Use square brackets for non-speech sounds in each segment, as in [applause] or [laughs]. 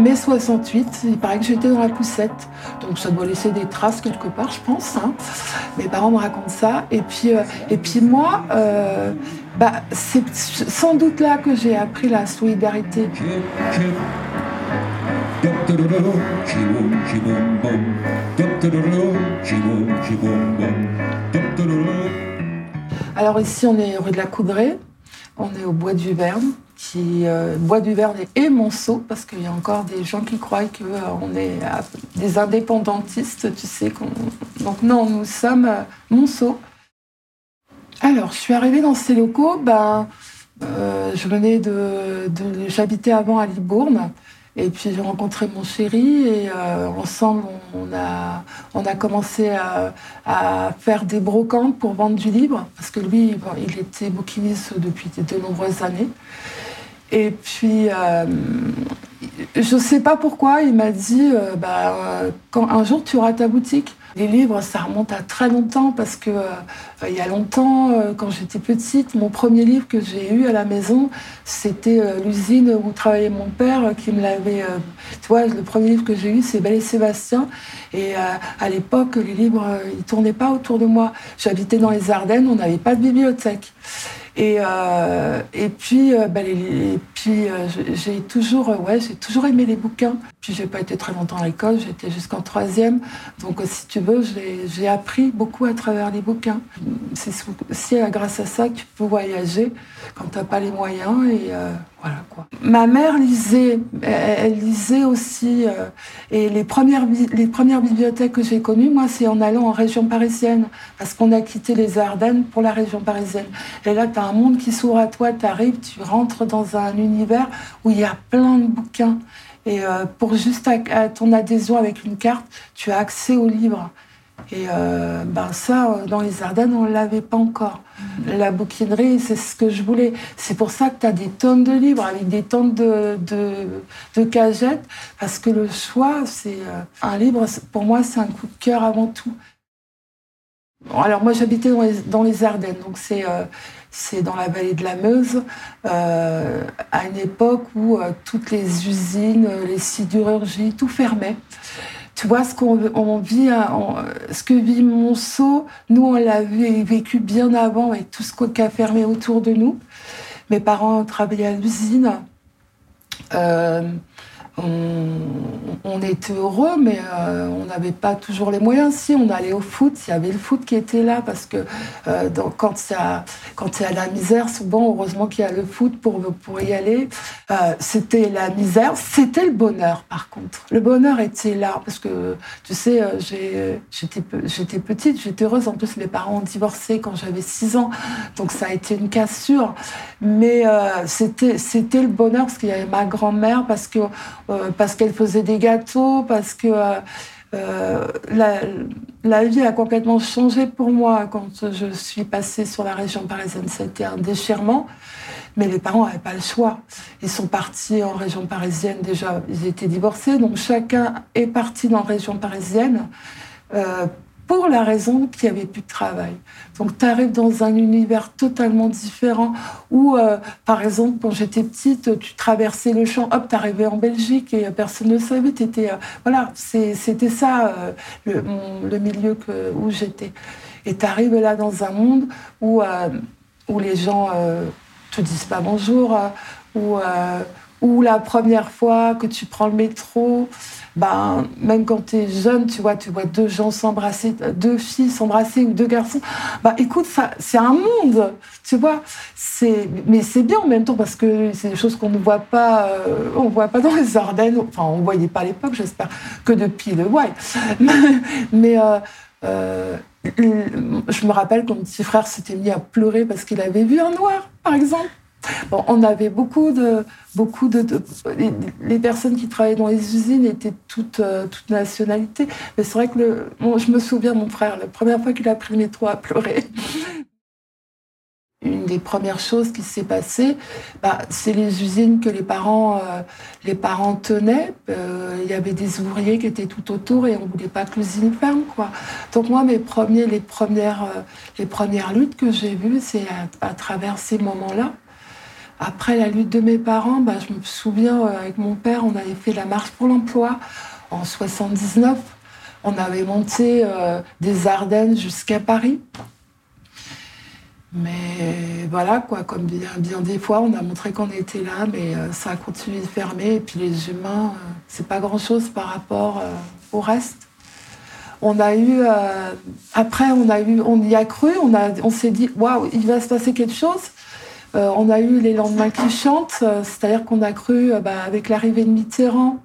mai 68, il paraît que j'étais dans la poussette. Donc ça doit laisser des traces quelque part, je pense. Hein. Mes parents me racontent ça. Et puis, euh, moi, euh, bah, c'est sans doute là que j'ai appris la solidarité. Alors ici, on est rue de la Coudrée, on est au bois du Verne, qui euh, bois du Verne et Monceau, parce qu'il y a encore des gens qui croient qu'on est des indépendantistes, tu sais. Donc non, nous sommes euh, Monceau. Alors, je suis arrivée dans ces locaux, ben, euh, je venais de, j'habitais avant à Libourne. Et puis j'ai rencontré mon chéri et euh, ensemble on a, on a commencé à, à, faire des brocantes pour vendre du livre parce que lui il était bouquiniste depuis de nombreuses années. Et puis euh, je ne sais pas pourquoi il m'a dit euh, bah, quand un jour tu auras ta boutique. Les livres, ça remonte à très longtemps parce que euh, il y a longtemps, quand j'étais petite, mon premier livre que j'ai eu à la maison, c'était l'usine où travaillait mon père qui me l'avait. tu vois, le premier livre que j'ai eu, c'est Belle et Sébastien. Et à l'époque, les livres, ils tournaient pas autour de moi. J'habitais dans les Ardennes, on n'avait pas de bibliothèque. Et, euh, et puis, euh, bah, puis euh, j'ai toujours, ouais, j'ai toujours aimé les bouquins. Puis j'ai pas été très longtemps à l'école, j'étais jusqu'en troisième. Donc si tu veux, j'ai appris beaucoup à travers les bouquins. C'est grâce à ça que tu peux voyager quand tu n'as pas les moyens. Et Ma mère lisait, elle, lisait aussi. et les premières, bibliothèques que j'ai connues, moi, c'est en allant en région parisienne. Parce qu'on a quitté les Ardennes pour la région parisienne. Et là, tu as un monde qui s'ouvre à toi, tu arrives, tu rentres dans un univers où il y a plein de bouquins. Et euh, pour juste ton adhésion avec une carte, tu as accès aux livres. Et euh, ben ça, euh, dans les Ardennes, on ne l'avait pas encore. La bouquinerie, c'est ce que je voulais. C'est pour ça que tu as des tonnes de livres avec des tonnes de, de, cagettes, parce que le choix, c'est un livre, pour moi, c'est un coup de cœur avant tout. alors moi, j'habitais dans les, Ardennes, donc c'est dans la vallée de la Meuse, euh, à une époque où euh, toutes les usines, les sidérurgies, tout fermait. Tu vois, ce qu'on vit, hein, ce que vit Monceau, nous, on l'avait vécu bien avant avec tout ce qui a fermé autour de nous. Mes parents travaillaient à l'usine. Euh, on, était heureux, mais euh, on n'avait pas toujours les moyens. Si on allait au foot, il y avait le foot qui était là, parce que euh, quand il y, a la misère, souvent, heureusement qu'il y a le foot pour, pour y aller. Euh, c'était la misère, c'était le bonheur, par contre. Le bonheur était là, parce que, tu sais, j'étais petite, j'étais heureuse. En plus, mes parents ont divorcé quand j'avais 6 ans, donc ça a été une cassure. Mais c'était le bonheur, parce qu'il y avait ma grand-mère, parce que parce qu'elle faisait des gâteaux, parce que euh, euh, la, vie a complètement changé pour moi quand je suis passée sur la région parisienne. C'était un déchirement. Mais les parents n'avaient pas le choix. Ils sont partis en région parisienne déjà, ils étaient divorcés, donc chacun est parti dans la région parisienne pour la raison qu'il n'y avait plus de travail. Donc tu arrives dans un univers totalement différent où, euh, par exemple, quand j'étais petite, tu traversais le champ, hop, tu arrivais en Belgique et personne ne savait. Étais, euh, voilà, c'était ça euh, le, milieu où j'étais. Et tu arrives là dans un monde où, où les gens te disent pas bonjour, où, où la première fois que tu prends le métro, ben, même quand tu es jeune, tu vois, tu vois deux gens s'embrasser, deux filles s'embrasser ou deux garçons. Bah, écoute, c'est un monde, tu vois. Mais c'est bien en même temps parce que c'est des choses qu'on ne voit pas, euh, on voit pas dans les Ardennes. Enfin, on ne voyait pas à l'époque, j'espère, que depuis le White. [laughs] Mais euh, euh, je me rappelle quand mon petit frère s'était mis à pleurer parce qu'il avait vu un noir, par exemple on avait beaucoup de, les, personnes qui travaillaient dans les usines étaient toutes, euh, toutes nationalités. Mais c'est vrai que je me souviens, mon frère, la première fois qu'il a pris le métro, a pleuré. Une des premières choses qui s'est passée, bah, c'est les usines que les parents, euh, tenaient. Euh, il y avait des ouvriers qui étaient tout autour et on voulait pas que l'usine ferme. Donc moi, mes les premières luttes que j'ai vues, c'est à travers ces moments-là. Après la lutte de mes parents, bah, je me souviens, avec mon père, on avait fait la marche pour l'emploi en 79. On avait monté des Ardennes jusqu'à Paris. Mais voilà, quoi, comme bien, des fois, on a montré qu'on était là, mais euh, ça a continué de fermer. Et puis les humains, euh, c'est pas grand-chose par rapport euh, au reste. On a eu, après, on a eu, on y a cru, on, on s'est dit, waouh, il va se passer quelque chose. On a eu les lendemains qui chantent, c'est-à-dire qu'on a cru, bah, avec l'arrivée de Mitterrand,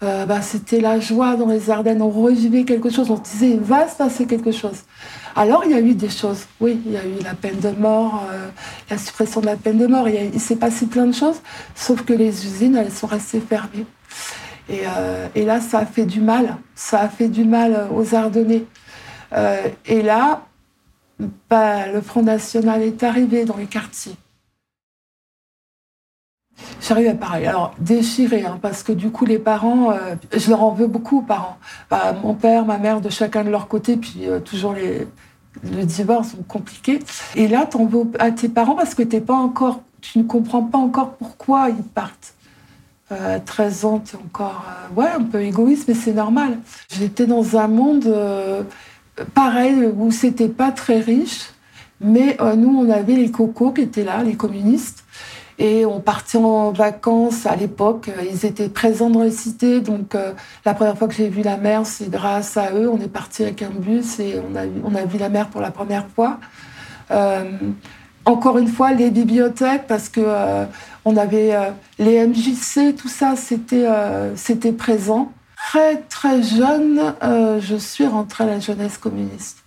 bah, c'était la joie dans les Ardennes, on revivait quelque chose, on disait, va se passer quelque chose. Alors, il y a eu des choses. Oui, il y a eu la peine de mort, euh, la suppression de la peine de mort. Il, s'est passé plein de choses, sauf que les usines, elles sont restées fermées. Et, euh, là, ça a fait du mal. Ça a fait du mal aux Ardennais. Euh, et là, bah, le Front National est arrivé dans les quartiers. J'arrive à parler. Alors, déchiré, hein, parce que du coup, les parents, je leur en veux beaucoup aux parents. Bah, mon père, ma mère, de chacun de leur côté, puis toujours les, le divorce compliqué. Et là, tu en veux à tes parents parce que t'es pas encore, tu ne comprends pas encore pourquoi ils partent. Euh, à 13 ans, tu es encore euh, ouais, un peu égoïste, mais c'est normal. J'étais dans un monde euh, pareil où c'était pas très riche, mais nous, on avait les cocos qui étaient là, les communistes. Et on partait en vacances à l'époque. Ils étaient présents dans les cités. Donc, euh, la première fois que j'ai vu la mer, c'est grâce à eux. On est parti avec un bus et on a, vu la mer pour la première fois. Euh, encore une fois, les bibliothèques, parce que euh, on avait les MJC, tout ça, c'était c'était présent. Très, très jeune, je suis rentrée à la jeunesse communiste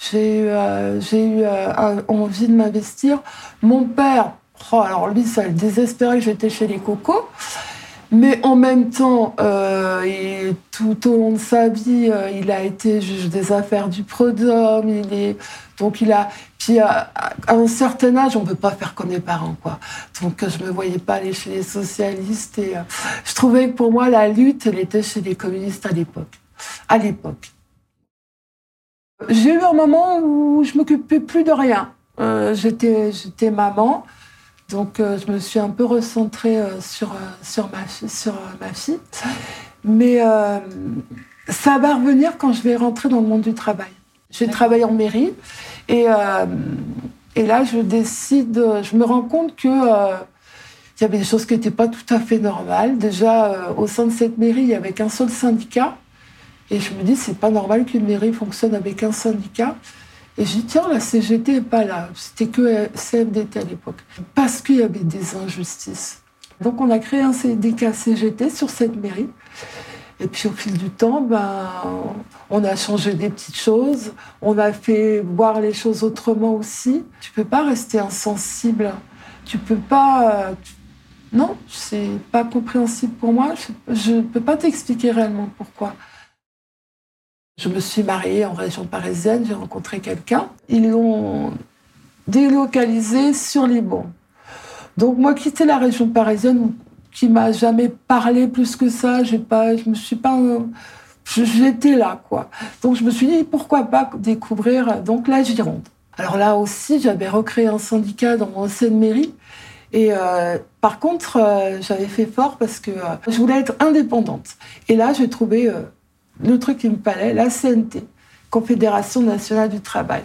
j'ai eu, euh, eu euh, envie de m'investir. Mon père, oh, alors lui, ça le désespérait que j'étais chez les cocos. Mais en même temps, euh, et tout au long de sa vie, il a été juge des affaires du Prodome. Il est, donc il a, puis à, un certain âge, on peut pas faire comme les parents, quoi. Donc je me voyais pas aller chez les socialistes et je trouvais que pour moi la lutte, elle était chez les communistes à l'époque. À l'époque. J'ai eu un moment où je m'occupais plus de rien. Euh, j'étais, j'étais maman, donc euh, je me suis un peu recentrée euh, sur, sur, ma, sur ma fille. Mais ça va revenir quand je vais rentrer dans le monde du travail. J'ai travaillé en mairie et, et là, je décide, je me rends compte que il y avait des choses qui n'étaient pas tout à fait normales. Déjà, au sein de cette mairie, il n'y avait qu'un seul syndicat. Et je me dis, c'est pas normal qu'une mairie fonctionne avec un syndicat. Et je dis, tiens, la CGT n'est pas là. C'était que CFDT à l'époque. Parce qu'il y avait des injustices. Donc on a créé un syndicat CGT sur cette mairie. Et puis au fil du temps, ben, on a changé des petites choses. On a fait voir les choses autrement aussi. Tu peux pas rester insensible. Tu peux pas. Non, c'est pas compréhensible pour moi. Je ne peux pas t'expliquer réellement pourquoi. Je me suis mariée en région parisienne, j'ai rencontré quelqu'un. Ils l'ont délocalisé sur Liban. Donc moi, quitter la région parisienne, qui m'a jamais parlé plus que ça, pas, je me suis pas, j'étais là quoi. Donc je me suis dit pourquoi pas découvrir donc la Gironde. Alors là aussi, j'avais recréé un syndicat dans mon ancienne mairie. Et euh, par contre, euh, j'avais fait fort parce que euh, je voulais être indépendante. Et là, j'ai trouvé le truc qui me fallait, la CNT, Confédération nationale du travail.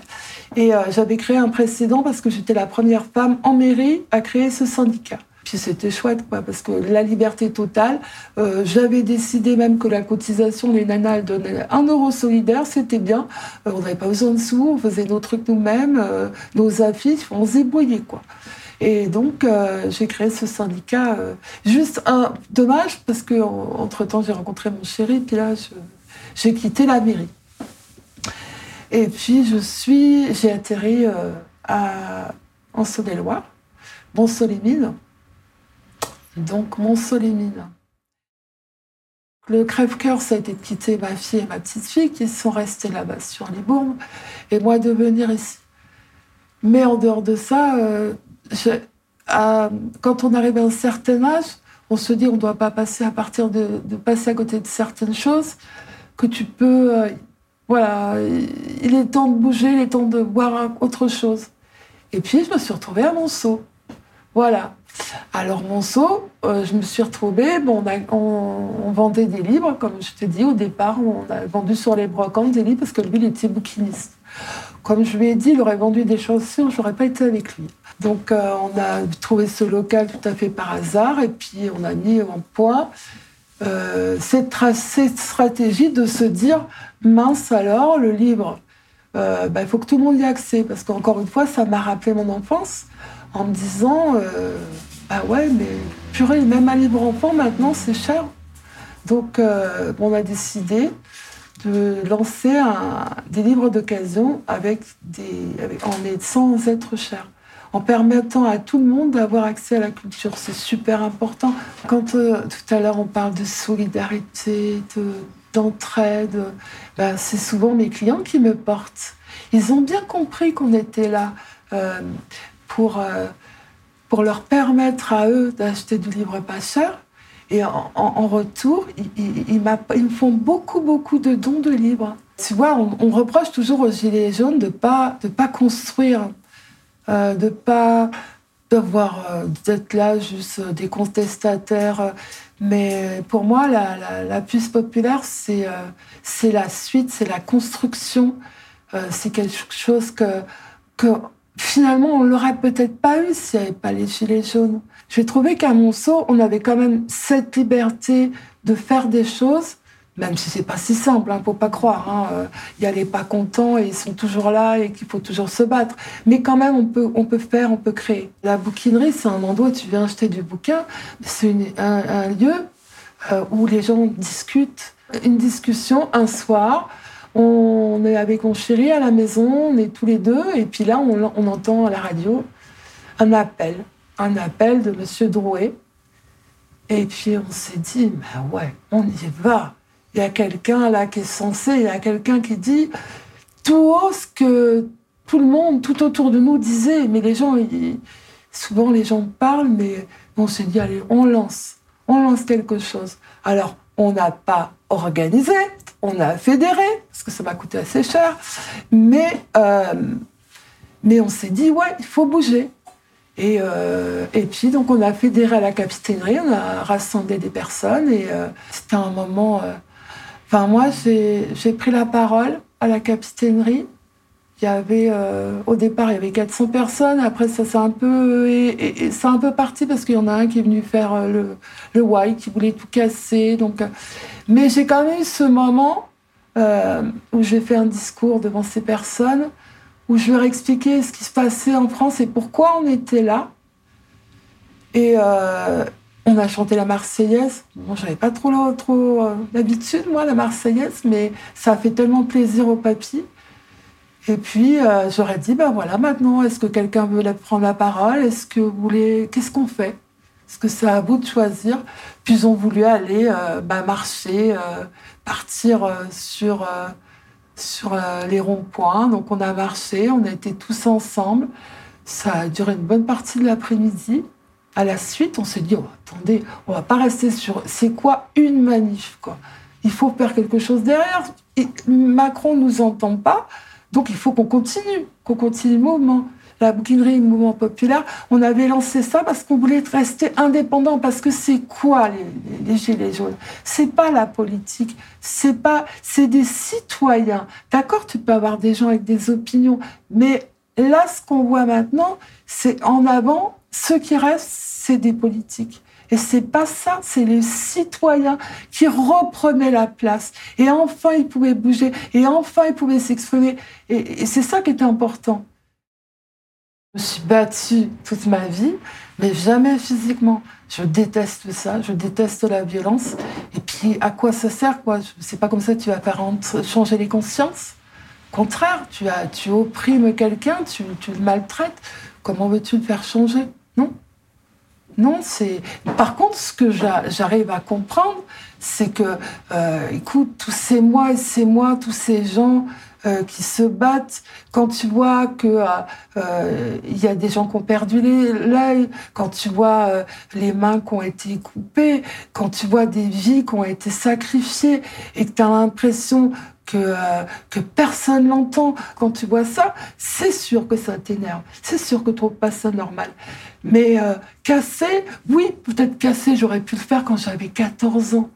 Et euh, j'avais créé un précédent parce que j'étais la première femme en mairie à créer ce syndicat. Puis c'était chouette, quoi, parce que la liberté totale. Euh, j'avais décidé même que la cotisation, les nanas, elles donnaient un euro solidaire, c'était bien. Euh, on n'avait pas besoin de sous, on faisait nos trucs nous-mêmes, nos affiches, on se débrouillait, quoi. Et donc, j'ai créé ce syndicat. juste un dommage, parce que entre temps, j'ai rencontré mon chéri, puis là, je, j'ai quitté la mairie. Et puis, je suis, j'ai atterri euh, à, en Saône-et-Loire, Mont-Solémine. Donc, Mont-Solémine. Le crève-cœur, ça a été de quitter ma fille et ma petite-fille qui sont restées là-bas sur les bourgs, et moi de venir ici. Mais en dehors de ça, euh, quand on arrive à un certain âge, on se dit on ne doit pas passer à partir de passer à côté de certaines choses que tu peux. Euh, voilà, il est temps de bouger, il est temps de voir autre chose. Et puis, je me suis retrouvée à Monceau. Voilà. Alors Monceau, euh, je me suis retrouvée, bon, on, vendait des livres, comme je te dis au départ, on a vendu sur les brocantes des livres parce que lui, il était bouquiniste. Comme je lui ai dit, il aurait vendu des chaussures, je n'aurais pas été avec lui. Donc euh, on a trouvé ce local tout à fait par hasard et puis on a mis en point euh, cette, cette, stratégie de se dire, mince alors, le livre, bah, il faut que tout le monde y ait accès parce qu'encore une fois, ça m'a rappelé mon enfance en me disant euh, Ah ouais, mais purée, même un livre enfant maintenant, c'est cher. Donc, euh, on a décidé de lancer des livres d'occasion avec des, en sans être cher, en permettant à tout le monde d'avoir accès à la culture. C'est super important. Quand euh, tout à l'heure on parle de solidarité, d'entraide, ben, c'est souvent mes clients qui me portent. Ils ont bien compris qu'on était là pour, euh, pour leur permettre à eux d'acheter du livre pas cher. Et en, retour, ils, ils, me font beaucoup, beaucoup de dons de livres. Tu vois, on, reproche toujours aux Gilets jaunes de ne pas, de pas construire, euh, de pas d'avoir euh, d'être là juste des contestataires. Mais pour moi, la, la, puce populaire, c'est c'est la suite, c'est la construction. c'est quelque chose que, que finalement, on l'aurait peut-être pas eu s'il n'y avait pas les gilets jaunes. J'ai trouvé qu'à Monceau, on avait quand même cette liberté de faire des choses, même si c'est pas si simple, hein, faut pas croire. Hein. Euh, il y a les pas contents et ils sont toujours là et qu'il faut toujours se battre. Mais quand même, on peut, on peut faire, on peut créer. La bouquinerie, c'est un endroit où tu viens acheter du bouquin. C'est un, lieu euh, où les gens discutent, une discussion un soir on est avec mon chéri à la maison, on est tous les deux, et puis là, on, entend à la radio un appel, un appel de Monsieur Drouet. Et puis on s'est dit, mais ouais, on y va. Il y a quelqu'un là qui est censé, il y a quelqu'un qui dit tout haut ce que tout le monde, tout autour de nous disait. Mais les gens, souvent les gens parlent, mais on s'est dit, allez, on lance, on lance quelque chose. Alors, on n'a pas organisé, on a fédéré, parce que ça m'a coûté assez cher, mais, euh, mais on s'est dit, ouais, il faut bouger. Et, euh, et puis, donc, on a fédéré à la capitainerie, on a rassemblé des personnes, et euh, c'était un moment... Enfin, moi, j'ai pris la parole à la capitainerie, il y avait, euh, au départ, il y avait 400 personnes. Après, ça s'est un peu, c'est un peu parti parce qu'il y en a un qui est venu faire euh, le, le white, qui voulait tout casser. Donc, euh, mais j'ai quand même eu ce moment où j'ai fait un discours devant ces personnes, où je leur ai expliqué ce qui se passait en France et pourquoi on était là. Et on a chanté la Marseillaise. Bon, j'avais pas trop, trop l'habitude, moi, la Marseillaise, mais ça a fait tellement plaisir aux papis. Et puis, euh, j'aurais dit, ben voilà, maintenant, est-ce que quelqu'un veut prendre la parole? Est-ce que vous voulez... Qu'est-ce qu'on fait? Est-ce que c'est à vous de choisir? Puis ils ont voulu aller euh, ben, marcher, euh, partir sur, sur les ronds-points. Donc on a marché, on a été tous ensemble. Ça a duré une bonne partie de l'après-midi. À la suite, on s'est dit, oh, attendez, on va pas rester sur... C'est quoi une manif quoi? Il faut faire quelque chose derrière. Et Macron nous entend pas. Donc il faut qu'on continue, qu'on continue le mouvement. La bouquinerie, le mouvement populaire, on avait lancé ça parce qu'on voulait rester indépendant. Parce que c'est quoi les, gilets jaunes? C'est pas la politique, c'est pas, c'est des citoyens. D'accord, tu peux avoir des gens avec des opinions, mais là, ce qu'on voit maintenant, c'est en avant, ce qui reste, c'est des politiques. Et c'est pas ça, c'est les citoyens qui reprenaient la place. Et enfin, ils pouvaient bouger. Et enfin, ils pouvaient s'exprimer. Et, c'est ça qui était important. Je me suis battue toute ma vie, mais jamais physiquement. Je déteste ça, je déteste la violence. Et puis, à quoi ça sert, quoi? C'est pas comme ça que tu vas faire changer les consciences. Au contraire, tu, as, tu opprimes quelqu'un, tu, tu le maltraites. Comment veux-tu le faire changer? Non non, c'est. Par contre, ce que j'arrive à comprendre, c'est que, euh, écoute, tous ces mois et ces mois, tous ces gens euh, qui se battent, quand tu vois que euh, il y a des gens qui ont perdu l'œil, quand tu vois les mains qui ont été coupées, quand tu vois des vies qui ont été sacrifiées et que tu as l'impression que, que personne l'entend. Quand tu vois ça, c'est sûr que ça t'énerve. C'est sûr que tu trouves pas ça normal. Mais casser, oui, peut-être casser, j'aurais pu le faire quand j'avais 14 ans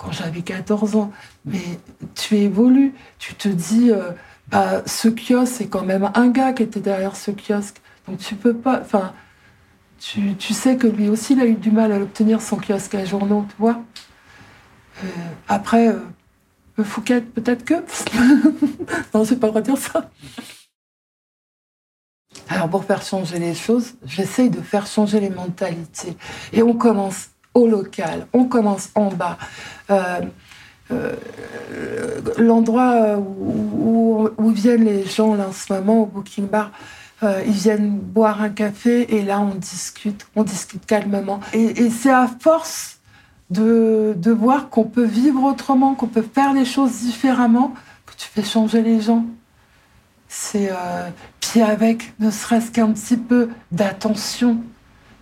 quand j'avais 14 ans. Mais tu évolues, tu te dis, euh, bah, ce kiosque, c'est quand même un gars qui était derrière ce kiosque. Donc tu peux pas. Enfin, tu, tu, sais que lui aussi, il a eu du mal à obtenir son kiosque à journaux, tu vois. Euh, après, euh, Fouquet, peut-être que. [laughs] non, je pas le dire ça. Alors, pour faire changer les choses, j'essaye de faire changer les mentalités. Et on commence au local. On commence en bas. Euh, euh, l'endroit où, viennent les gens là, en ce moment au Booking Bar, euh, ils viennent boire un café et là on discute, on discute calmement. Et, c'est à force de, de voir qu'on peut vivre autrement, qu'on peut faire les choses différemment, que tu fais changer les gens. C'est puis avec ne serait-ce qu'un petit peu d'attention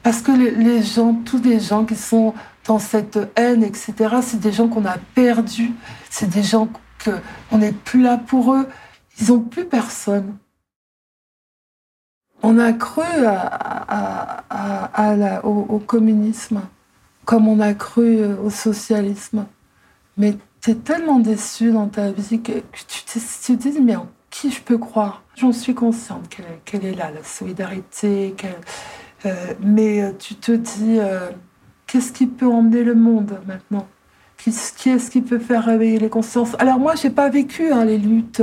parce que les gens, tous les gens qui sont dans cette haine, etc., c'est des gens qu'on a perdus. C'est des gens qu'on n'est plus là pour eux. Ils n'ont plus personne. On a cru au, communisme, comme on a cru au socialisme. Mais tu es tellement déçu dans ta vie que, tu, te, dis, mais en qui je peux croire? J'en suis consciente qu'elle est là, la solidarité, euh, mais euh, tu te dis, euh, qu'est-ce qui peut emmener le monde maintenant? Qui, est-ce qui peut faire réveiller les consciences? Alors moi, j'ai pas vécu hein, les luttes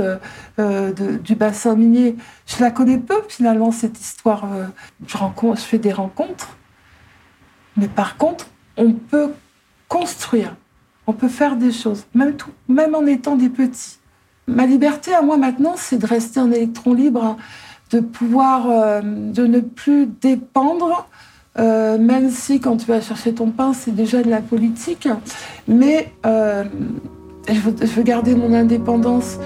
du bassin minier. Je la connais peu finalement cette histoire. je, rencontre, je fais des rencontres, mais par contre, on peut construire, on peut faire des choses, même tout, même en étant des petits. Ma liberté à moi maintenant, c'est de rester un électron libre. Hein de pouvoir, euh, de ne plus dépendre, euh, même si quand tu vas chercher ton pain, c'est déjà de la politique. Mais euh, je, veux, je veux garder mon indépendance.